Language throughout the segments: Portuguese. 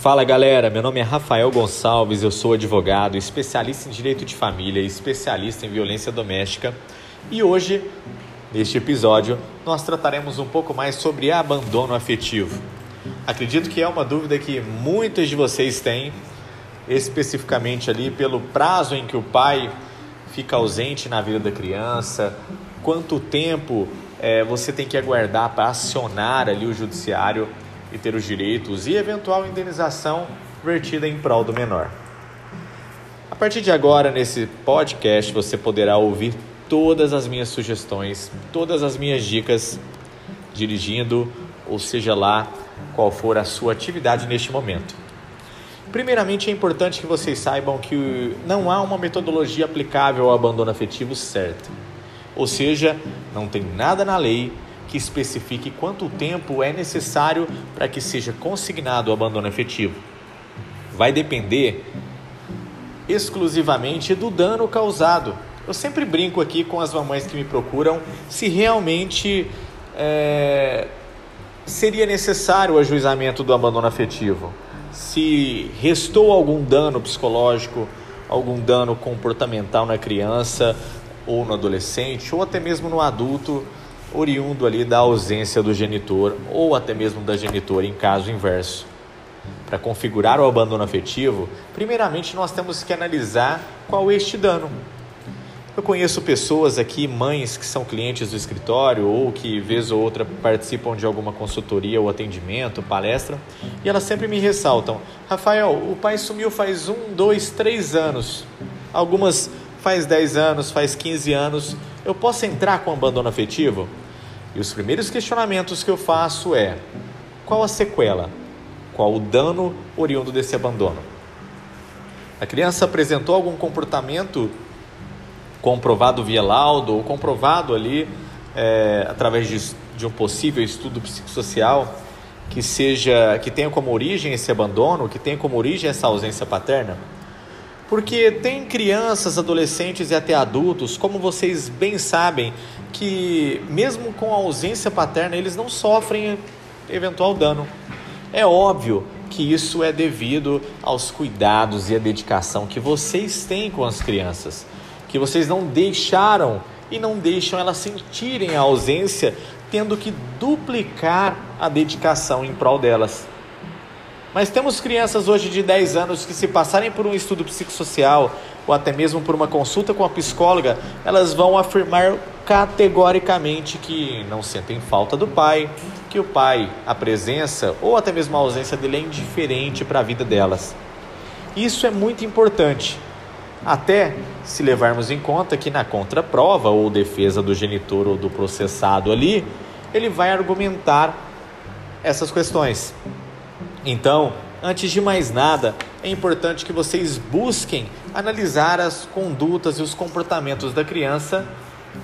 Fala galera, meu nome é Rafael Gonçalves, eu sou advogado, especialista em direito de família, especialista em violência doméstica. E hoje, neste episódio, nós trataremos um pouco mais sobre abandono afetivo. Acredito que é uma dúvida que muitos de vocês têm, especificamente ali pelo prazo em que o pai fica ausente na vida da criança, quanto tempo é, você tem que aguardar para acionar ali o judiciário e ter os direitos e eventual indenização vertida em prol do menor. A partir de agora, nesse podcast, você poderá ouvir todas as minhas sugestões, todas as minhas dicas, dirigindo, ou seja lá qual for a sua atividade neste momento. Primeiramente, é importante que vocês saibam que não há uma metodologia aplicável ao abandono afetivo certo. Ou seja, não tem nada na lei que especifique quanto tempo é necessário para que seja consignado o abandono efetivo. Vai depender exclusivamente do dano causado. Eu sempre brinco aqui com as mamães que me procuram se realmente é, seria necessário o ajuizamento do abandono afetivo. Se restou algum dano psicológico, algum dano comportamental na criança ou no adolescente, ou até mesmo no adulto oriundo ali da ausência do genitor ou até mesmo da genitora em caso inverso. Para configurar o abandono afetivo, primeiramente nós temos que analisar qual é este dano. Eu conheço pessoas aqui, mães que são clientes do escritório ou que vez ou outra participam de alguma consultoria ou atendimento, palestra, e elas sempre me ressaltam: Rafael, o pai sumiu faz um, dois, três anos. Algumas faz 10 anos, faz 15 anos, eu posso entrar com abandono afetivo? E os primeiros questionamentos que eu faço é: qual a sequela? Qual o dano oriundo desse abandono? A criança apresentou algum comportamento comprovado via laudo ou comprovado ali é, através de, de um possível estudo psicossocial que seja que tenha como origem esse abandono, que tenha como origem essa ausência paterna? Porque tem crianças, adolescentes e até adultos, como vocês bem sabem, que mesmo com a ausência paterna, eles não sofrem eventual dano. É óbvio que isso é devido aos cuidados e à dedicação que vocês têm com as crianças, que vocês não deixaram e não deixam elas sentirem a ausência, tendo que duplicar a dedicação em prol delas. Mas temos crianças hoje de 10 anos que, se passarem por um estudo psicossocial ou até mesmo por uma consulta com a psicóloga, elas vão afirmar categoricamente que não sentem falta do pai, que o pai, a presença ou até mesmo a ausência dele é indiferente para a vida delas. Isso é muito importante, até se levarmos em conta que na contraprova ou defesa do genitor ou do processado ali, ele vai argumentar essas questões. Então, antes de mais nada, é importante que vocês busquem analisar as condutas e os comportamentos da criança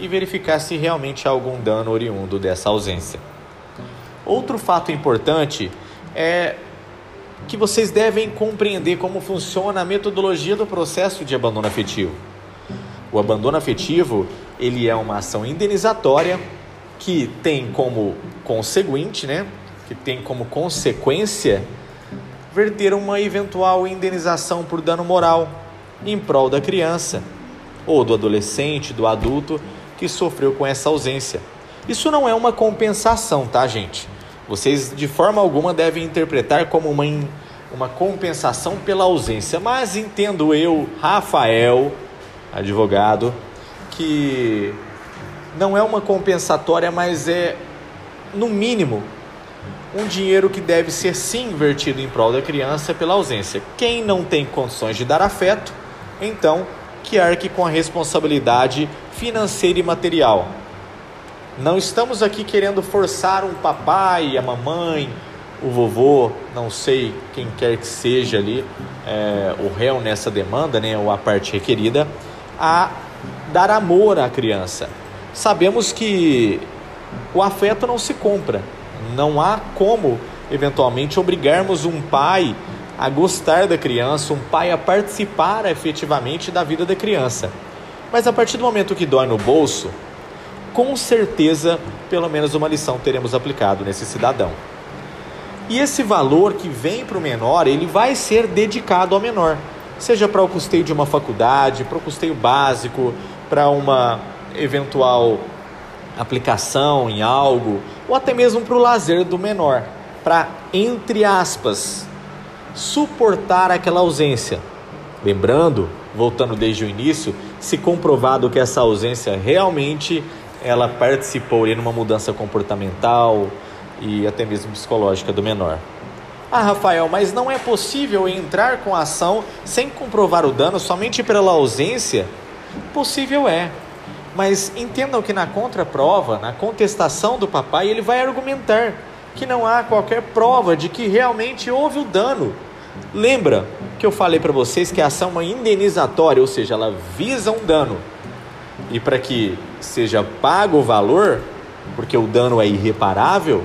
e verificar se realmente há algum dano oriundo dessa ausência. Outro fato importante é que vocês devem compreender como funciona a metodologia do processo de abandono afetivo. O abandono afetivo, ele é uma ação indenizatória que tem como conseguinte, né, que tem como consequência verter uma eventual indenização por dano moral em prol da criança ou do adolescente, do adulto que sofreu com essa ausência. Isso não é uma compensação, tá, gente? Vocês de forma alguma devem interpretar como uma, uma compensação pela ausência, mas entendo eu, Rafael, advogado, que não é uma compensatória, mas é, no mínimo, um dinheiro que deve ser sim invertido em prol da criança pela ausência. Quem não tem condições de dar afeto, então que arque com a responsabilidade financeira e material. Não estamos aqui querendo forçar um papai, a mamãe, o vovô, não sei quem quer que seja ali, é, o réu nessa demanda, né, ou a parte requerida, a dar amor à criança. Sabemos que o afeto não se compra, não há como, eventualmente, obrigarmos um pai a gostar da criança, um pai a participar efetivamente da vida da criança. Mas a partir do momento que dói no bolso, com certeza, pelo menos uma lição teremos aplicado nesse cidadão. E esse valor que vem para o menor, ele vai ser dedicado ao menor, seja para o custeio de uma faculdade, para o custeio básico, para uma eventual aplicação em algo, ou até mesmo para o lazer do menor, para, entre aspas, suportar aquela ausência. Lembrando, voltando desde o início, se comprovado que essa ausência realmente ela participou em numa mudança comportamental e até mesmo psicológica do menor. Ah, Rafael, mas não é possível entrar com a ação sem comprovar o dano somente pela ausência? Possível é. Mas entendam que na contraprova, na contestação do papai, ele vai argumentar que não há qualquer prova de que realmente houve o dano. Lembra que eu falei para vocês que a ação é indenizatória, ou seja, ela visa um dano. E para que seja pago o valor, porque o dano é irreparável,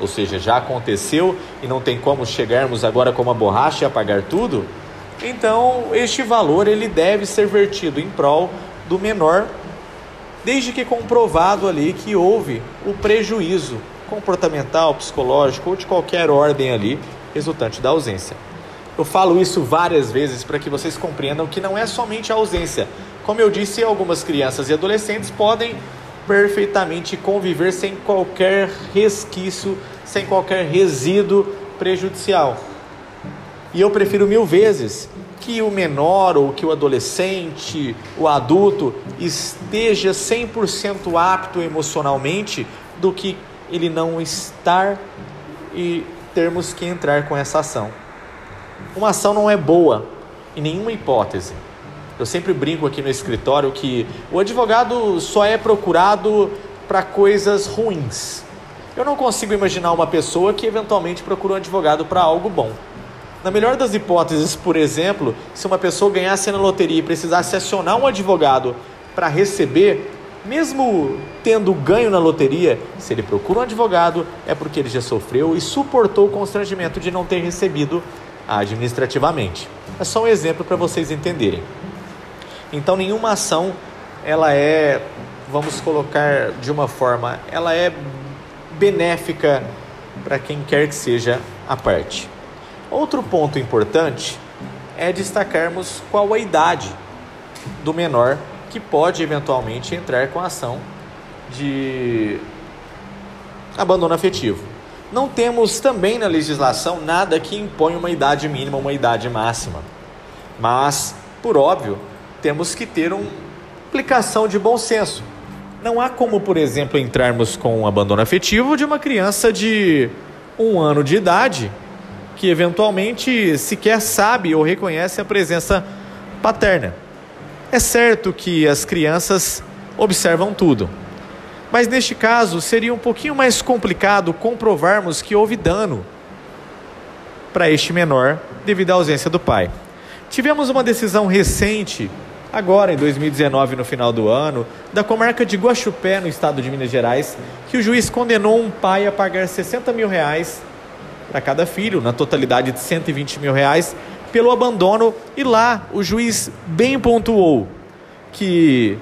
ou seja, já aconteceu e não tem como chegarmos agora com uma borracha e apagar tudo, então este valor ele deve ser vertido em prol do menor, desde que comprovado ali que houve o prejuízo comportamental, psicológico ou de qualquer ordem ali resultante da ausência. Eu falo isso várias vezes para que vocês compreendam que não é somente a ausência. Como eu disse, algumas crianças e adolescentes podem perfeitamente conviver sem qualquer resquício, sem qualquer resíduo prejudicial. E eu prefiro mil vezes que o menor ou que o adolescente, o adulto, esteja 100% apto emocionalmente do que ele não estar e termos que entrar com essa ação. Uma ação não é boa em nenhuma hipótese. Eu sempre brinco aqui no escritório que o advogado só é procurado para coisas ruins. Eu não consigo imaginar uma pessoa que eventualmente procura um advogado para algo bom. Na melhor das hipóteses, por exemplo, se uma pessoa ganhasse na loteria e precisasse acionar um advogado para receber, mesmo tendo ganho na loteria, se ele procura um advogado, é porque ele já sofreu e suportou o constrangimento de não ter recebido administrativamente. É só um exemplo para vocês entenderem. Então, nenhuma ação ela é, vamos colocar de uma forma, ela é benéfica para quem quer que seja a parte. Outro ponto importante é destacarmos qual a idade do menor que pode eventualmente entrar com a ação de abandono afetivo. Não temos também na legislação nada que impõe uma idade mínima, uma idade máxima. Mas, por óbvio, temos que ter uma aplicação de bom senso. Não há como, por exemplo, entrarmos com um abandono afetivo de uma criança de um ano de idade que eventualmente sequer sabe ou reconhece a presença paterna. É certo que as crianças observam tudo, mas neste caso seria um pouquinho mais complicado comprovarmos que houve dano para este menor devido à ausência do pai. Tivemos uma decisão recente, agora em 2019, no final do ano, da comarca de Guaxupé, no estado de Minas Gerais, que o juiz condenou um pai a pagar 60 mil reais para cada filho, na totalidade de 120 mil reais, pelo abandono. E lá o juiz bem pontuou que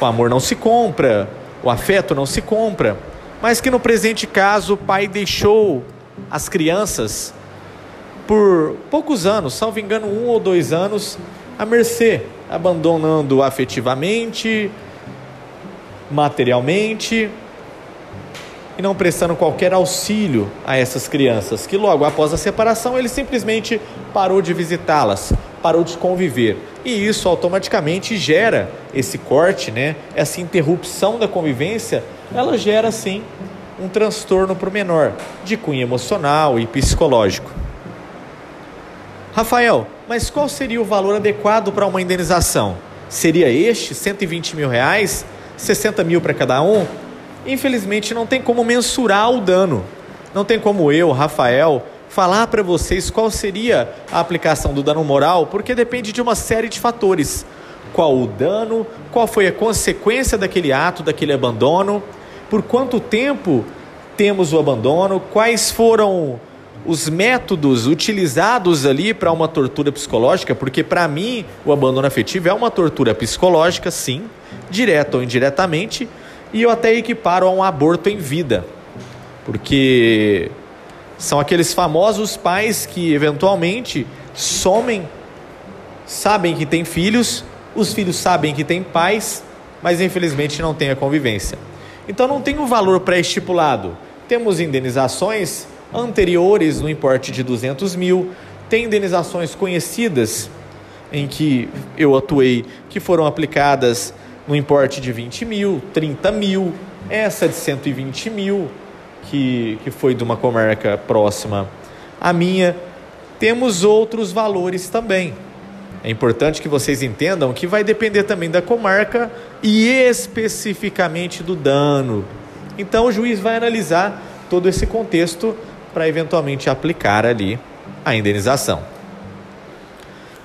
o amor não se compra, o afeto não se compra, mas que no presente caso o pai deixou as crianças por poucos anos, salvo engano, um ou dois anos, à mercê, abandonando afetivamente, materialmente e não prestando qualquer auxílio a essas crianças, que logo após a separação ele simplesmente parou de visitá-las, parou de conviver. E isso automaticamente gera esse corte, né? Essa interrupção da convivência, ela gera sim um transtorno para o menor, de cunho emocional e psicológico. Rafael, mas qual seria o valor adequado para uma indenização? Seria este 120 mil reais, 60 mil para cada um? Infelizmente não tem como mensurar o dano. Não tem como eu, Rafael, falar para vocês qual seria a aplicação do dano moral, porque depende de uma série de fatores. Qual o dano, qual foi a consequência daquele ato, daquele abandono, por quanto tempo temos o abandono, quais foram os métodos utilizados ali para uma tortura psicológica, porque para mim o abandono afetivo é uma tortura psicológica, sim, direta ou indiretamente, e eu até equiparo a um aborto em vida, porque São aqueles famosos pais que eventualmente somem, sabem que têm filhos, os filhos sabem que têm pais, mas infelizmente não tem a convivência. Então não tem um valor pré-estipulado. Temos indenizações anteriores no importe de 200 mil, tem indenizações conhecidas em que eu atuei que foram aplicadas no importe de 20 mil, 30 mil, essa de 120 mil, que, que foi de uma comarca próxima à minha. Temos outros valores também. É importante que vocês entendam que vai depender também da comarca e especificamente do dano. Então o juiz vai analisar todo esse contexto para eventualmente aplicar ali a indenização.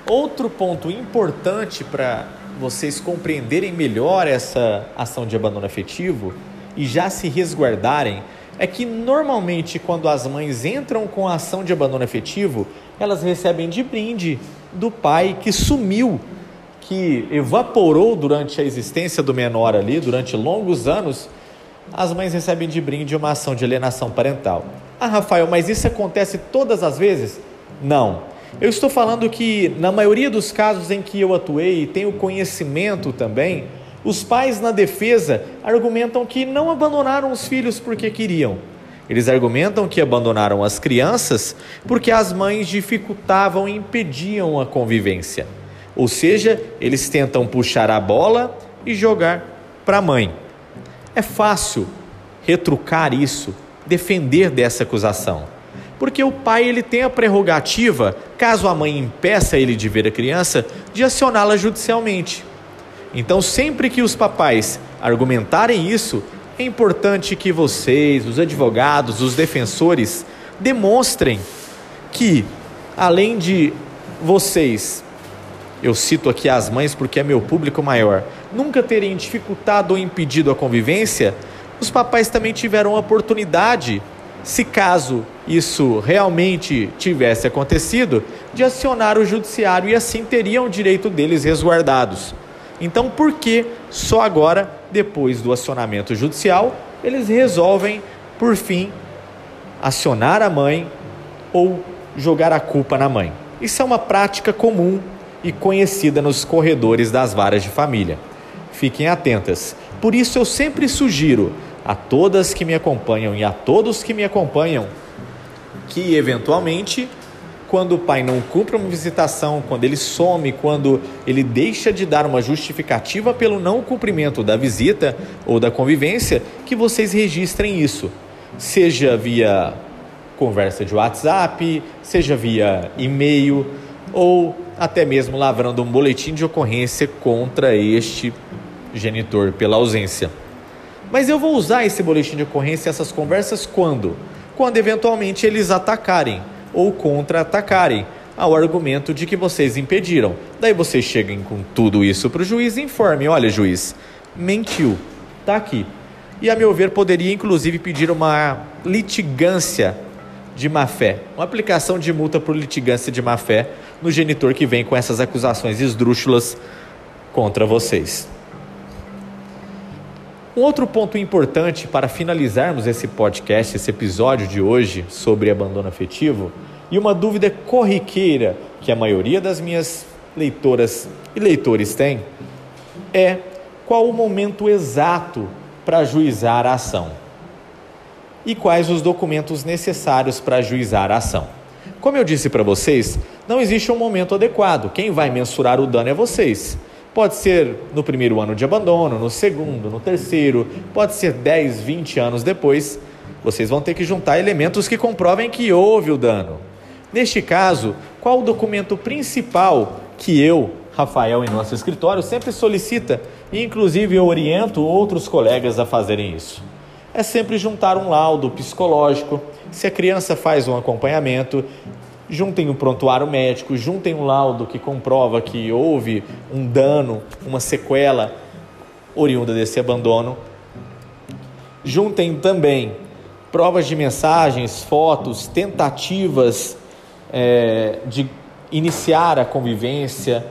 Outro ponto importante para vocês compreenderem melhor essa ação de abandono afetivo e já se resguardarem é que normalmente quando as mães entram com a ação de abandono afetivo, elas recebem de brinde do pai que sumiu, que evaporou durante a existência do menor ali, durante longos anos, as mães recebem de brinde uma ação de alienação parental. Ah, Rafael, mas isso acontece todas as vezes? Não. Eu estou falando que, na maioria dos casos em que eu atuei e tenho conhecimento também, os pais na defesa argumentam que não abandonaram os filhos porque queriam. Eles argumentam que abandonaram as crianças porque as mães dificultavam e impediam a convivência. Ou seja, eles tentam puxar a bola e jogar para a mãe. É fácil retrucar isso, defender dessa acusação. Porque o pai ele tem a prerrogativa, caso a mãe impeça ele de ver a criança, de acioná-la judicialmente. Então, sempre que os papais argumentarem isso, é importante que vocês, os advogados, os defensores, demonstrem que, além de vocês, eu cito aqui as mães porque é meu público maior, nunca terem dificultado ou impedido a convivência, os papais também tiveram a oportunidade, se caso isso realmente tivesse acontecido, de acionar o judiciário e assim teriam o direito deles resguardados. Então, por que só agora, depois do acionamento judicial, eles resolvem, por fim, acionar a mãe ou jogar a culpa na mãe? Isso é uma prática comum e conhecida nos corredores das varas de família. Fiquem atentas. Por isso, eu sempre sugiro a todas que me acompanham e a todos que me acompanham que, eventualmente, quando o pai não cumpre uma visitação, quando ele some, quando ele deixa de dar uma justificativa pelo não cumprimento da visita ou da convivência, que vocês registrem isso, seja via conversa de WhatsApp, seja via e-mail ou até mesmo lavrando um boletim de ocorrência contra este genitor pela ausência. Mas eu vou usar esse boletim de ocorrência, essas conversas quando? Quando eventualmente eles atacarem ou contra-atacarem ao argumento de que vocês impediram. Daí vocês cheguem com tudo isso para o juiz e informem: olha, juiz, mentiu, tá aqui. E a meu ver, poderia inclusive pedir uma litigância de má fé, uma aplicação de multa por litigância de má fé no genitor que vem com essas acusações esdrúxulas contra vocês. Um outro ponto importante para finalizarmos esse podcast, esse episódio de hoje sobre abandono afetivo, e uma dúvida corriqueira que a maioria das minhas leitoras e leitores tem, é qual o momento exato para ajuizar a ação e quais os documentos necessários para ajuizar a ação. Como eu disse para vocês, não existe um momento adequado. Quem vai mensurar o dano é vocês. Pode ser no primeiro ano de abandono, no segundo, no terceiro, pode ser 10, 20 anos depois. Vocês vão ter que juntar elementos que comprovem que houve o dano. Neste caso, qual o documento principal que eu, Rafael, em nosso escritório, sempre solicita e, inclusive, eu oriento outros colegas a fazerem isso? É sempre juntar um laudo psicológico. Se a criança faz um acompanhamento, juntem o um prontuário médico, juntem um laudo que comprova que houve um dano, uma sequela oriunda desse abandono. Juntem também provas de mensagens, fotos, tentativas é, de iniciar a convivência.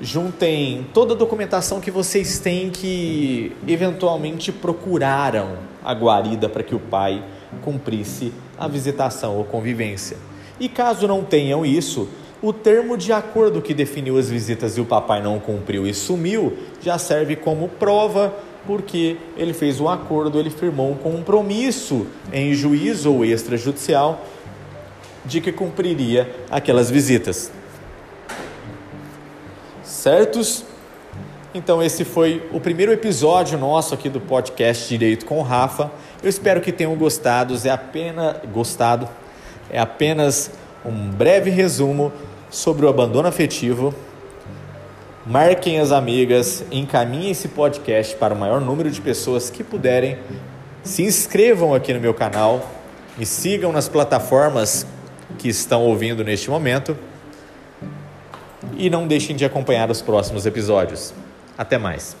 Juntem toda a documentação que vocês têm que eventualmente procuraram a guarida para que o pai cumprisse a visitação ou convivência. E caso não tenham isso, o termo de acordo que definiu as visitas e o papai não cumpriu e sumiu já serve como prova porque ele fez um acordo, ele firmou um compromisso em juízo ou extrajudicial de que cumpriria aquelas visitas. Certos? Então esse foi o primeiro episódio nosso aqui do podcast Direito com Rafa. Eu espero que tenham gostado, é apenas gostado. É apenas um breve resumo sobre o abandono afetivo. Marquem as amigas, encaminhem esse podcast para o maior número de pessoas que puderem. Se inscrevam aqui no meu canal, me sigam nas plataformas que estão ouvindo neste momento e não deixem de acompanhar os próximos episódios. Até mais.